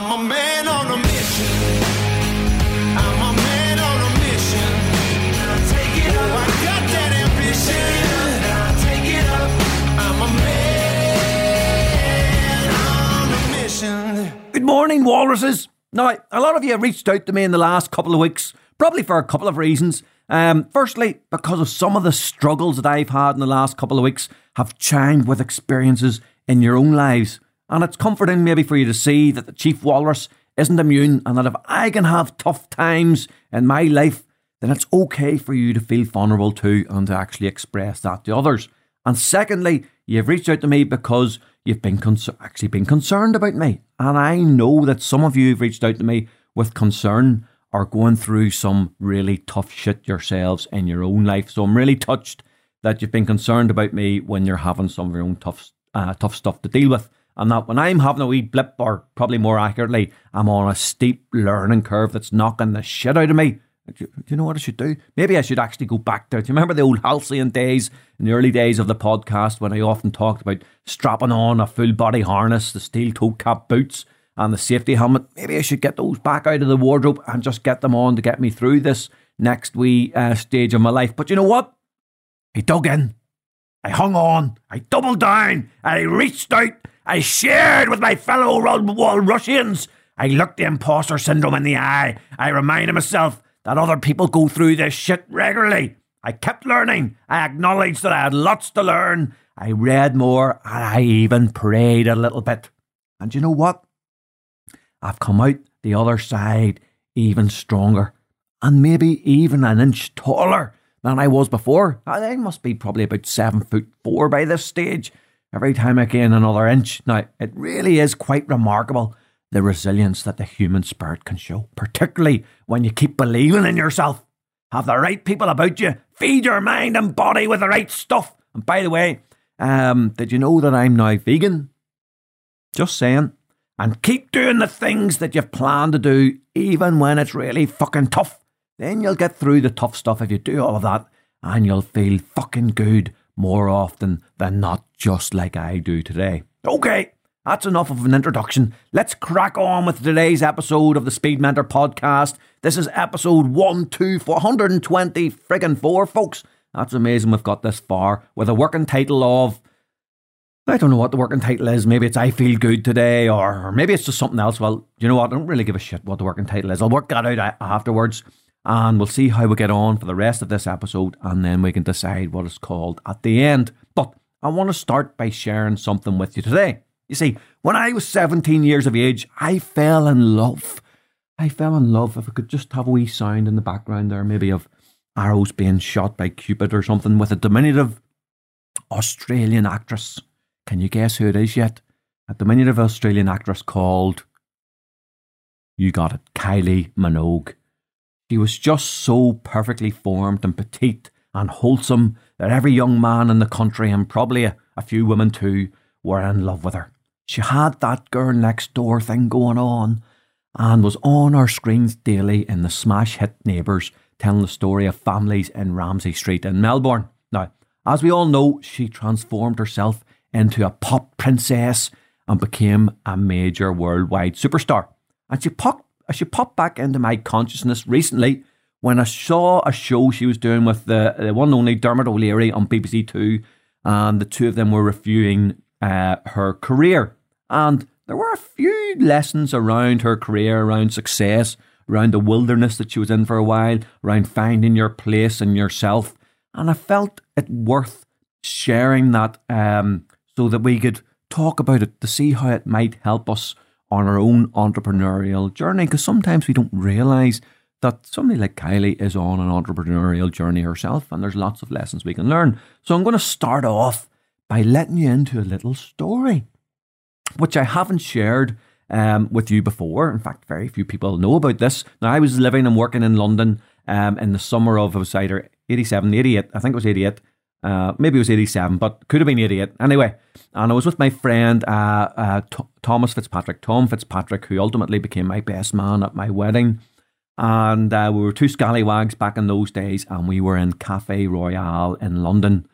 I'm a man on a mission. I'm a man on a mission. Take it up. I got that ambition. Take it up. I'm a man on a mission. Good morning, walruses. Now, a lot of you have reached out to me in the last couple of weeks, probably for a couple of reasons. Um, firstly, because of some of the struggles that I've had in the last couple of weeks have chimed with experiences in your own lives. And it's comforting maybe for you to see that the chief walrus isn't immune and that if I can have tough times in my life, then it's okay for you to feel vulnerable too and to actually express that to others. And secondly, you've reached out to me because you've been cons- actually been concerned about me. And I know that some of you have reached out to me with concern or going through some really tough shit yourselves in your own life. So I'm really touched that you've been concerned about me when you're having some of your own tough, uh, tough stuff to deal with. And that when I'm having a wee blip, or probably more accurately, I'm on a steep learning curve that's knocking the shit out of me. Do you, know what I should do? Maybe I should actually go back there. Do you remember the old halcyon days in the early days of the podcast when I often talked about strapping on a full body harness, the steel toe cap boots, and the safety helmet? Maybe I should get those back out of the wardrobe and just get them on to get me through this next wee uh, stage of my life. But you know what? I dug in. I hung on. I doubled down. I reached out. I shared with my fellow Russians. I looked the imposter syndrome in the eye. I reminded myself that other people go through this shit regularly. I kept learning. I acknowledged that I had lots to learn. I read more and I even prayed a little bit. And you know what? I've come out the other side even stronger and maybe even an inch taller than I was before. I must be probably about seven foot four by this stage. Every time I gain another inch. Now, it really is quite remarkable the resilience that the human spirit can show, particularly when you keep believing in yourself. Have the right people about you, feed your mind and body with the right stuff. And by the way, um, did you know that I'm now vegan? Just saying. And keep doing the things that you've planned to do, even when it's really fucking tough. Then you'll get through the tough stuff if you do all of that, and you'll feel fucking good more often than not, just like I do today. Okay, that's enough of an introduction. Let's crack on with today's episode of the Speed Mentor podcast. This is episode 12420 friggin' 4, folks. That's amazing we've got this far with a working title of I don't know what the working title is. Maybe it's I Feel Good Today, or, or maybe it's just something else. Well, you know what? I don't really give a shit what the working title is. I'll work that out afterwards and we'll see how we get on for the rest of this episode, and then we can decide what it's called at the end. But I want to start by sharing something with you today. You see, when I was 17 years of age, I fell in love. I fell in love. If I could just have a wee sound in the background there, maybe of arrows being shot by Cupid or something, with a diminutive Australian actress. Can you guess who it is yet? A diminutive Australian actress called, you got it, Kylie Minogue. She was just so perfectly formed and petite and wholesome that every young man in the country, and probably a, a few women too, were in love with her. She had that girl next door thing going on and was on our screens daily in the smash hit Neighbours, telling the story of families in Ramsay Street in Melbourne. Now, as we all know, she transformed herself into a pop princess and became a major worldwide superstar. And she popped she popped back into my consciousness recently when I saw a show she was doing with the, the one and only Dermot O'Leary on BBC Two, and the two of them were reviewing uh, her career. And there were a few lessons around her career, around success, around the wilderness that she was in for a while, around finding your place and yourself. And I felt it worth sharing that um, so that we could talk about it to see how it might help us on our own entrepreneurial journey because sometimes we don't realize that somebody like Kylie is on an entrepreneurial journey herself and there's lots of lessons we can learn. So I'm going to start off by letting you into a little story, which I haven't shared um, with you before. In fact, very few people know about this. Now, I was living and working in London um, in the summer of, it was either 87, 88, I think it was 88, uh, maybe it was 87, but could have been 88. Anyway, and I was with my friend uh, uh, Thomas Fitzpatrick, Tom Fitzpatrick, who ultimately became my best man at my wedding. And uh, we were two scallywags back in those days, and we were in Cafe Royal in London.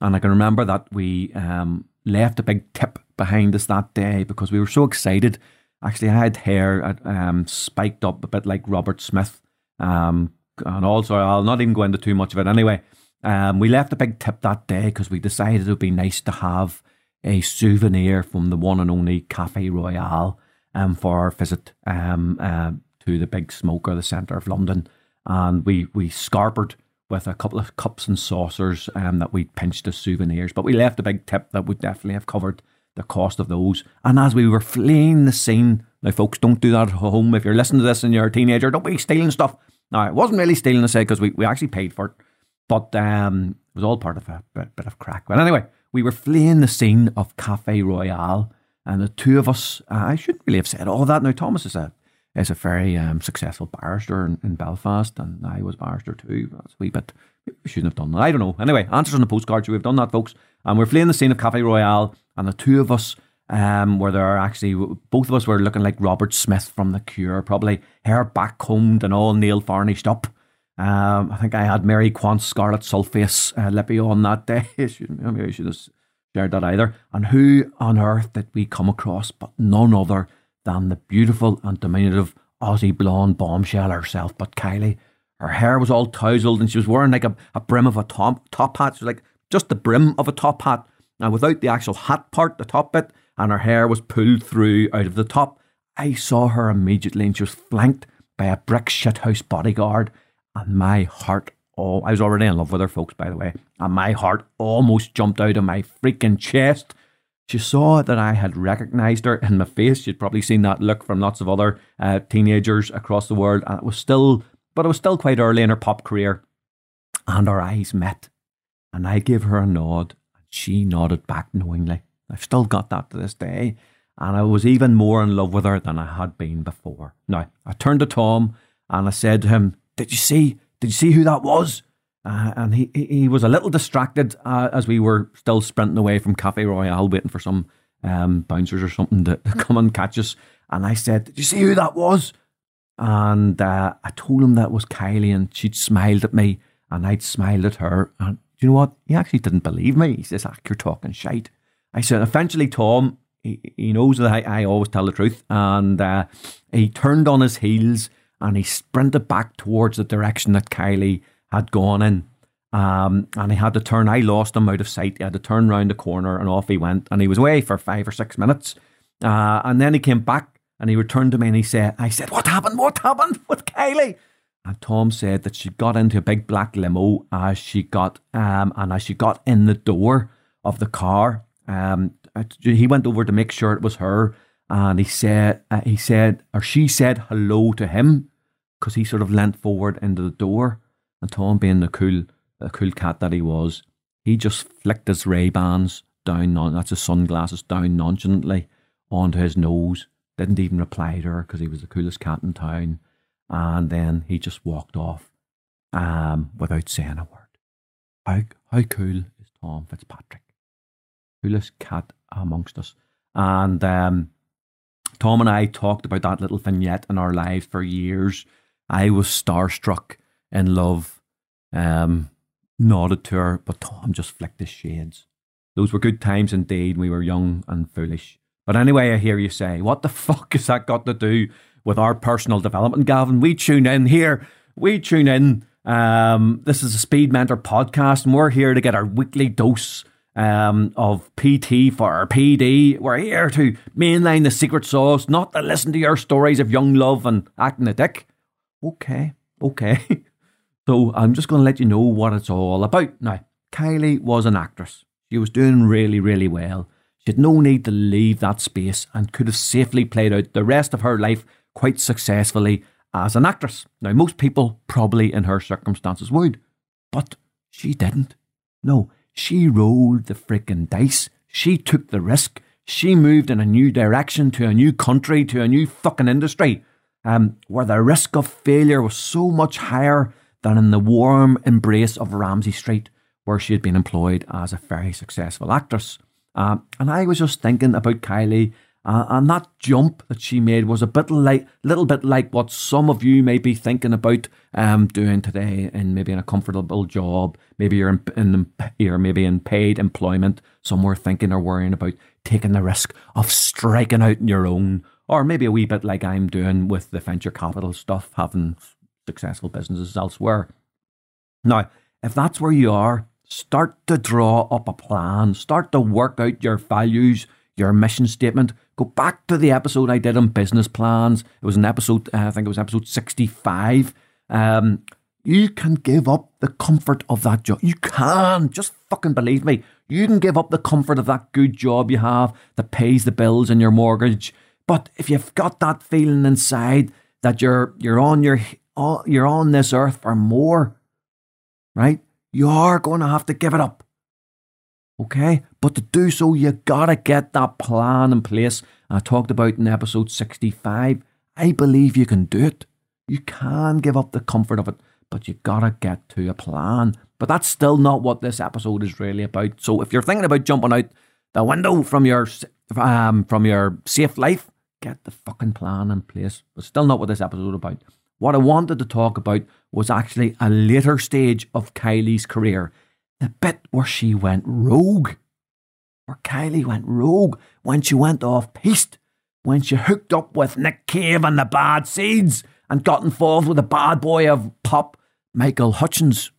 And I can remember that we um, left a big tip behind us that day because we were so excited Actually, I had hair um, spiked up a bit like Robert Smith. Um, and also, I'll not even go into too much of it anyway. Um, we left a big tip that day because we decided it would be nice to have a souvenir from the one and only Cafe Royal um, for our visit um, uh, to the big smoker, the centre of London. And we, we scarpered with a couple of cups and saucers um, that we pinched as souvenirs. But we left a big tip that would definitely have covered the cost of those. And as we were fleeing the scene, now folks, don't do that at home. If you're listening to this and you're a teenager, don't be stealing stuff. Now, it wasn't really stealing, I say, because we, we actually paid for it. But um, it was all part of a bit, bit of crack. But anyway, we were fleeing the scene of Cafe Royal, and the two of us, uh, I shouldn't really have said all that. Now, Thomas is a is a very um, successful barrister in, in, Belfast, and I was barrister too. That's a wee bit. We shouldn't have done that. I don't know. Anyway, answers on the postcard. So we've done that, folks. And we're fleeing the scene of Cafe Royal, and the two of us, um, where there actually both of us were looking like Robert Smith from The Cure, probably hair back combed and all nail varnished up. Um, I think I had Mary Quant's Scarlet Sulface uh, lippy on that day. Maybe I should have shared that either. And who on earth did we come across but none other than the beautiful and diminutive Aussie blonde bombshell herself, but Kylie. Her hair was all tousled and she was wearing like a, a brim of a top, top hat. She was like just the brim of a top hat. Now, without the actual hat part, the top bit, and her hair was pulled through out of the top. I saw her immediately and she was flanked by a brick shithouse bodyguard. And my heart, oh, I was already in love with her, folks, by the way. And my heart almost jumped out of my freaking chest she saw that I had recognised her in my face. She'd probably seen that look from lots of other uh, teenagers across the world, and it was still, but it was still quite early in her pop career. And our eyes met, and I gave her a nod, and she nodded back knowingly. I've still got that to this day, and I was even more in love with her than I had been before. Now I turned to Tom and I said to him, "Did you see? Did you see who that was?" Uh, and he he was a little distracted uh, as we were still sprinting away from Cafe Royal, waiting for some um, bouncers or something to, to, come and catch us. And I said, "Did you see who that was?" And uh, I told him that was Kylie, and she'd smiled at me, and I'd smiled at her. And do you know what? He actually didn't believe me. He says, "Ah, you're talking shite." I said, eventually, Tom, he, he knows that I, I, always tell the truth, and uh, he turned on his heels and he sprinted back towards the direction that Kylie had gone in. Um, and he had to turn. I lost him out of sight. He had to turn round the corner, and off he went. And he was away for five or six minutes. Uh, and then he came back, and he returned to me, and he said, "I said, what happened? What happened with Kylie?" And Tom said that she got into a big black limo as she got, um, and as she got in the door of the car, um, he went over to make sure it was her, and he said, uh, he said, or she said hello to him because he sort of leant forward into the door and Tom, being the cool, the cool cat that he was, he just flicked his Ray Bans down, non- that's his sunglasses, down nonchalantly onto his nose. Didn't even reply to her because he was the coolest cat in town. And then he just walked off um, without saying a word. How, how cool is Tom Fitzpatrick? Coolest cat amongst us. And um, Tom and I talked about that little vignette in our lives for years. I was starstruck in love, um, nodded to her, but Tom just flicked his shades. Those were good times indeed. We were young and foolish. But anyway, I hear you say, what the fuck has that got to do with our personal development, Gavan? We tune in here. We tune in. Um, this is a Speed Mentor podcast, and we're here to get our weekly dose um, of PT for PD. We're here to mainline the secret sauce, not to listen to your stories of young love and acting a dick. Okay, okay. So I'm just going to let you know what it's all about. Now, Kylie was an actress. She was doing really, really well. She had no need to leave that space and could have safely played out the rest of her life quite successfully as an actress. Now, most people probably in her circumstances would, but she didn't. No, she rolled the frickin' dice. She took the risk. She moved in a new direction to a new country, to a new fucking industry, um, where the risk of failure was so much higher than in the warm embrace of Ramsay Street, where she had been employed as a very successful actress. Uh, and I was just thinking about Kylie, uh, and that jump that she made was a bit like, little bit like what some of you may be thinking about um, doing today, and maybe in a comfortable job, maybe you're in, in you're maybe in paid employment. Somewhere, thinking or worrying about taking the risk of striking out on your own or maybe a wee bit like I'm doing with the venture capital stuff, having successful businesses elsewhere. Now, if that's where you are, start to draw up a plan, start to work out your values, your mission statement. Go back to the episode I did on business plans. It was an episode, uh, I think it was episode 65. Um, you can give up the comfort of that job. You can. Just fucking believe me. You can give up the comfort of that good job you have that pays the bills and your mortgage. But if you've got that feeling inside that you're you're on your you're on this earth for more, right? You are going to have to give it up. Okay? But to do so, you gotta get that plan in place. I talked about in episode 65. I believe you can do it. You can give up the comfort of it, but you gotta get to a plan. But that's still not what this episode is really about. So if you're thinking about jumping out the window from your um, from your safe life, get the fucking plan in place. But still not what this episode is about. What I wanted to talk about was actually a later stage of Kylie's career the bit where she went rogue. Where Kylie went rogue when she went off piste, when she hooked up with Nick Cave and the Bad Seeds and got involved with the bad boy of pop, Michael Hutchence.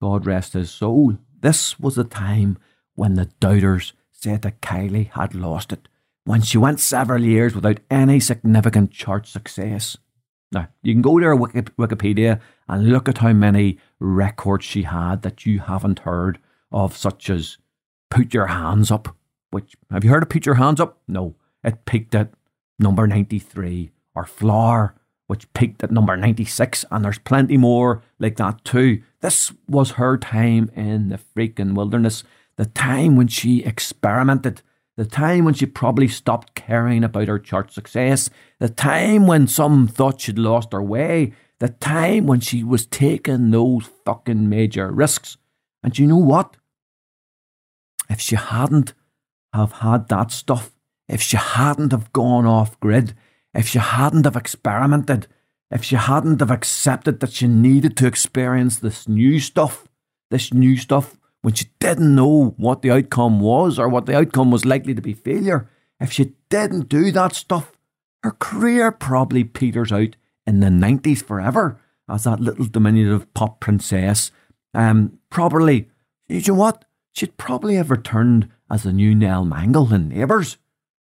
God rest his soul. This was the time when the doubters said that Kylie had lost it, when she went several years without any significant chart success. Now, you can go to her Wikipedia and look at how many records she had that you haven't heard of, such as Put Your Hands Up, which, have you heard of Put Your Hands Up? No, it peaked at number 93, or Flower, which peaked at number 96, and there's plenty more like that too. This was her time in the freaking wilderness, the time when she experimented the time when she probably stopped caring about her chart success, the time when some thought she'd lost her way, the time when she was taking those fucking major risks. And you know what? If she hadn't have had that stuff, if she hadn't have gone off grid, if she hadn't have experimented, if she hadn't have accepted that she needed to experience this new stuff, this new stuff when she didn't know what the outcome was or what the outcome was likely to be failure, if she didn't do that stuff, her career probably peters out in the 90s forever as that little diminutive pop princess. Um, probably, you know what? She'd probably have returned as the new Nell Mangel in Neighbours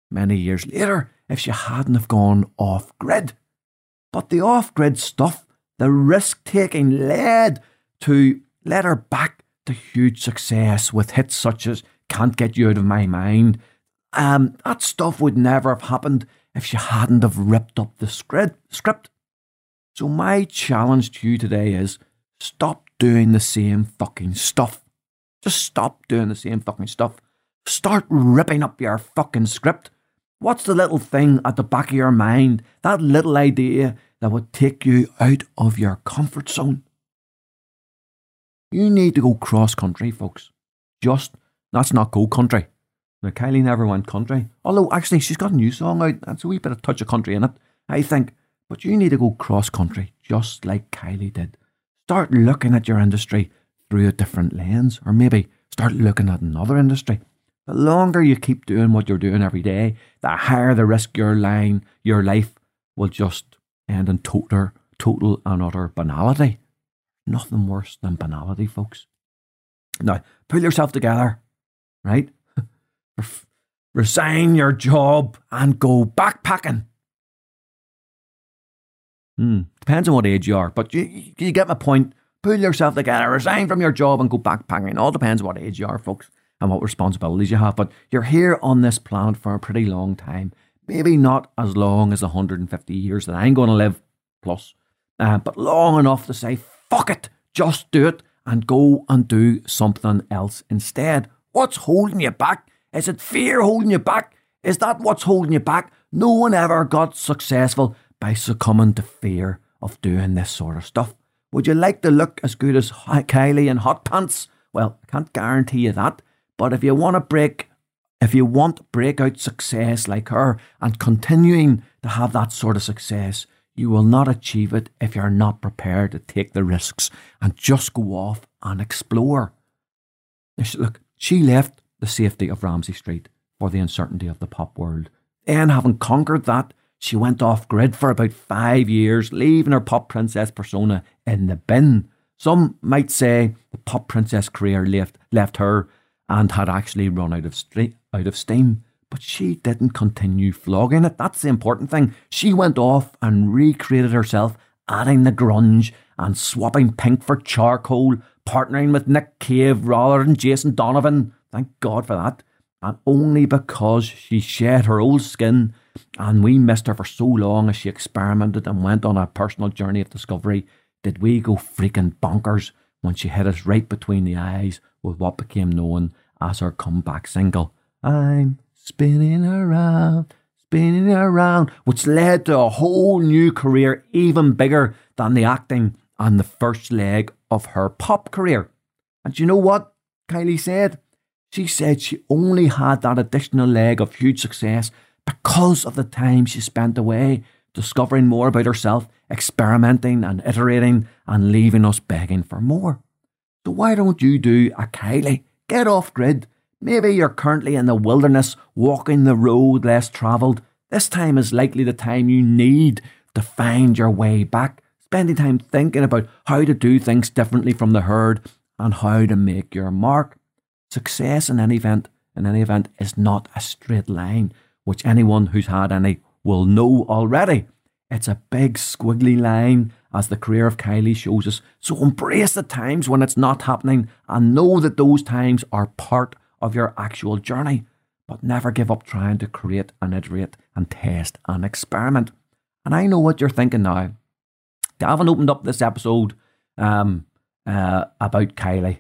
many years later if she hadn't have gone off grid. But the off grid stuff, the risk taking led to let her back huge success with hits such as Can't Get You Out of My Mind. Um, that stuff would never have happened if she hadn't have ripped up the script. So my challenge to you today is stop doing the same fucking stuff. Just stop doing the same fucking stuff. Start ripping up your fucking script. What's the little thing at the back of your mind, that little idea that would take you out of your comfort zone? You need to go cross country, folks. Just, that's not go country. Now, Kylie never went country. Although, actually, she's got a new song out. That's a wee bit of touch of country in it, I think. But you need to go cross country, just like Kylie did. Start looking at your industry through a different lens, or maybe start looking at another industry. The longer you keep doing what you're doing every day, the higher the risk your line, your life will just end in total, total and utter banality. Nothing worse than banality, folks. Now, pull yourself together, right? Resign your job and go backpacking. Hmm. Depends on what age you are, but you, you get my point. Pull yourself together, resign from your job and go backpacking. It all depends what age you are, folks, and what responsibilities you have. But you're here on this planet for a pretty long time. Maybe not as long as 150 years that I'm going to live, plus, uh, but long enough to say, fuck it, just do it and go and do something else instead. What's holding you back? Is it fear holding you back? Is that what's holding you back? No one ever got successful by succumbing to fear of doing this sort of stuff. Would you like to look as good as Kylie in hot pants? Well, I can't guarantee you that. But if you want to break, if you want breakout success like her and continuing to have that sort of success, you will not achieve it if you're not prepared to take the risks and just go off and explore. Look, she left the safety of Ramsay Street for the uncertainty of the pop world. Then, having conquered that, she went off grid for about five years, leaving her pop princess persona in the bin. Some might say the pop princess career left, left her and had actually run out of, stre- out of steam. But she didn't continue flogging it. That's the important thing. She went off and recreated herself, adding the grunge and swapping pink for charcoal, partnering with Nick Cave rather than Jason Donovan. Thank God for that. And only because she shed her old skin and we missed her for so long as she experimented and went on a personal journey of discovery did we go freaking bonkers when she hit us right between the eyes with what became known as her comeback single. I'm spinning around, spinning around, which led to a whole new career, even bigger than the acting and the first leg of her pop career. And you know what Kylie said? She said she only had that additional leg of huge success because of the time she spent away discovering more about herself, experimenting and iterating, and leaving us begging for more. So, why don't you do a Kylie? Get off grid. Maybe you're currently in the wilderness, walking the road less travelled. This time is likely the time you need to find your way back, spending time thinking about how to do things differently from the herd and how to make your mark. Success in any event, in any event, is not a straight line, which anyone who's had any will know already. It's a big squiggly line, as the career of Kylie shows us. So embrace the times when it's not happening and know that those times are part of your actual journey. But never give up trying to create and iterate and test and experiment. And I know what you're thinking now. Gavan opened up this episode um, uh, about Kylie.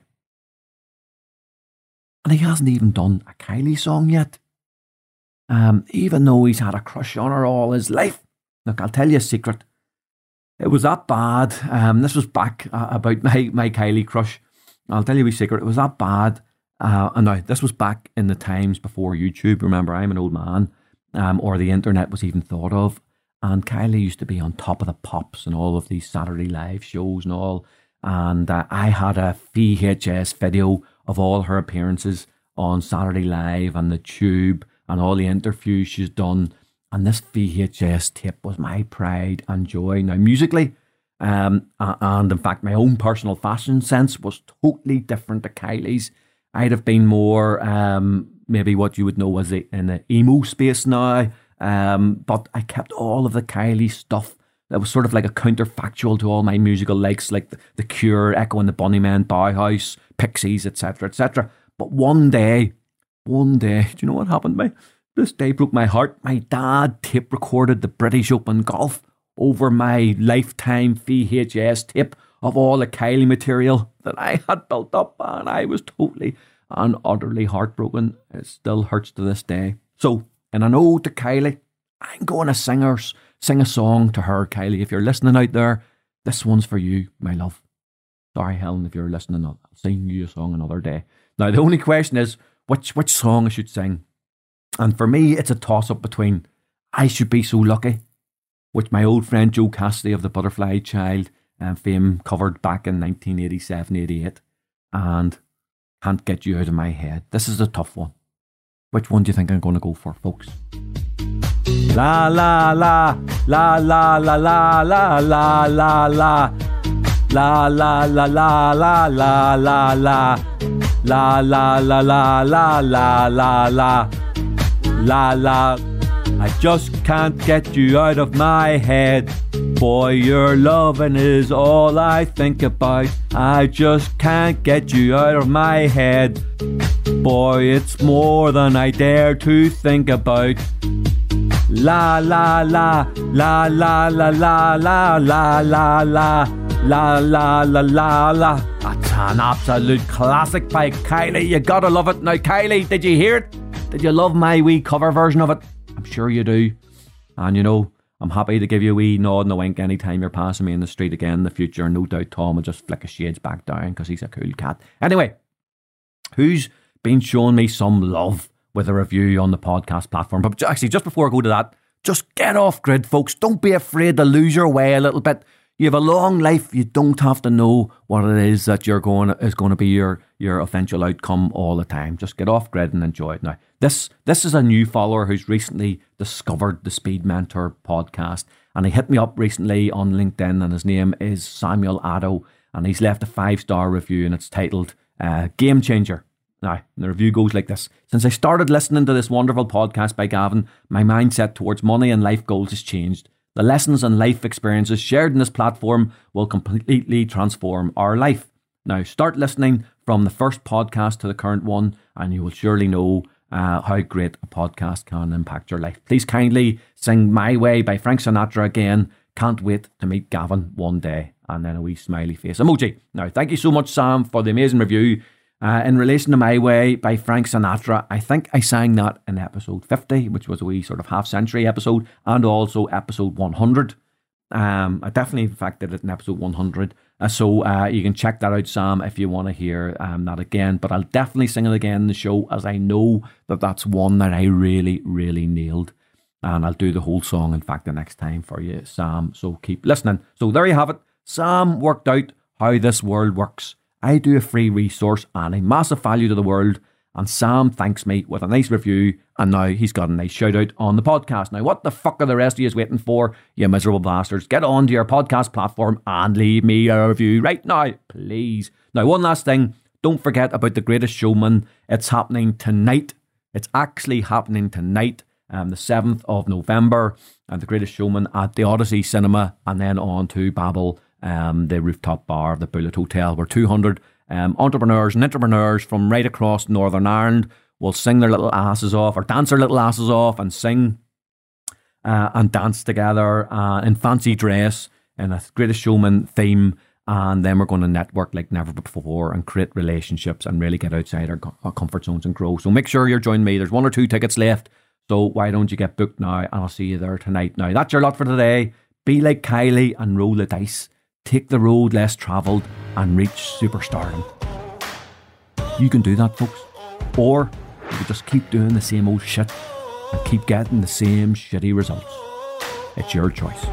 And he hasn't even done a Kylie song yet. Um, even though he's had a crush on her all his life. Look, I'll tell you a secret. It was that bad. Um, this was back uh, about my, my Kylie crush. I'll tell you a secret. It was that bad. Uh, and now, this was back in the times before YouTube. Remember, I'm an old man, um, or the internet was even thought of. And Kylie used to be on top of the pops and all of these Saturday live shows and all. And uh, I had a VHS video of all her appearances on Saturday Live and the Tube and all the interviews she's done. And this VHS tape was my pride and joy. Now, musically, um, and in fact, my own personal fashion sense was totally different to Kylie's. I'd have been more um, maybe what you would know as in the emo space now, um, but I kept all of the Kylie stuff that was sort of like a counterfactual to all my musical likes, like the, the Cure, Echo and the Bunnymen, Bauhaus, Pixies, etc., etc. But one day, one day, do you know what happened to me? This day broke my heart. My dad tape recorded the British Open golf over my lifetime VHS tape of all the Kylie material that I had built up, and I was totally and utterly heartbroken. It still hurts to this day. So, in an ode to Kylie, I'm going to sing, her, sing a song to her, Kylie. If you're listening out there, this one's for you, my love. Sorry, Helen, if you're listening, I'll sing you a song another day. Now, the only question is which which song I should sing. And for me, it's a toss up between I Should Be So Lucky, which my old friend Joe Cassidy of the Butterfly Child um, fame covered back in 1987 88, and Can't Get You Out of My Head. This is a tough one. Which one do you think I'm going to go for, folks? La la la la la la la la la la la La la la la la la la la La la la la la la la la La la I just can't get you out of my head. Boy, your loving is all I think about. I just can't get you out of my head. Boy, it's more than I dare to think about. La la la la la la la la la la la la la la la la. That's an absolute classic by Kylie. You gotta love it. Now, Kylie, did you hear it? Did you love my wee cover version of it? I'm sure you do. And you know, I'm happy to give you a wee nod and a wink anytime you're passing me in the street again in the future. No doubt Tom will just flick his shades back down because he's a cool cat. Anyway, who's been showing me some love with a review on the podcast platform? But actually, just before I go to that, just get off grid, folks. Don't be afraid to lose your way a little bit. You have a long life. You don't have to know what it is that you're going is going to be your your eventual outcome all the time. Just get off grid and enjoy it. Now, this this is a new follower who's recently discovered the Speed Mentor podcast, and he hit me up recently on LinkedIn, and his name is Samuel Addo, and he's left a five star review, and it's titled uh, "Game Changer." Now, the review goes like this Since I started listening to this wonderful podcast by Gavan, my mindset towards money and life goals has changed. The lessons and life experiences shared in this platform will completely transform our life. Now, start listening from the first podcast to the current one, and you will surely know uh, how great a podcast can impact your life. Please kindly sing My Way by Frank Sinatra again. Can't wait to meet Gavan one day. And then a wee smiley face emoji. Now, thank you so much, Sam, for the amazing review. Uh, in relation to My Way by Frank Sinatra, I think I sang that in episode 50, which was a wee sort of half century episode, and also episode 100. Um, I definitely, in fact, did it in episode 100. Uh, so uh, you can check that out, Sam, if you want to hear um, that again. But I'll definitely sing it again in the show, as I know that that's one that I really, really nailed. And I'll do the whole song, in fact, the next time for you, Sam. So keep listening. So there you have it. Sam worked out how this world works I do a free resource and a massive value to the world. And Sam thanks me with a nice review, and now he's got a nice shout out on the podcast. Now, what the fuck are the rest of you waiting for, you miserable bastards? Get onto your podcast platform and leave me a review right now, please. Now, one last thing don't forget about The Greatest Showman. It's happening tonight. It's actually happening tonight, um, the 7th of November, and The Greatest Showman at the Odyssey Cinema, and then on to Babel um, the rooftop bar of the Bullitt Hotel, where 200 um, entrepreneurs and entrepreneurs from right across Northern Ireland will sing their little asses off or dance their little asses off and sing uh, and dance together uh, in fancy dress in a greatest showman theme. And then we're going to network like never before and create relationships and really get outside our, our comfort zones and grow. So make sure you're joining me. There's one or two tickets left. So why don't you get booked now? And I'll see you there tonight. Now, that's your lot for today. Be like Kylie and roll the dice take the road less travelled, and reach superstardom. You can do that, folks. Or you can just keep doing the same old shit and keep getting the same shitty results. It's your choice.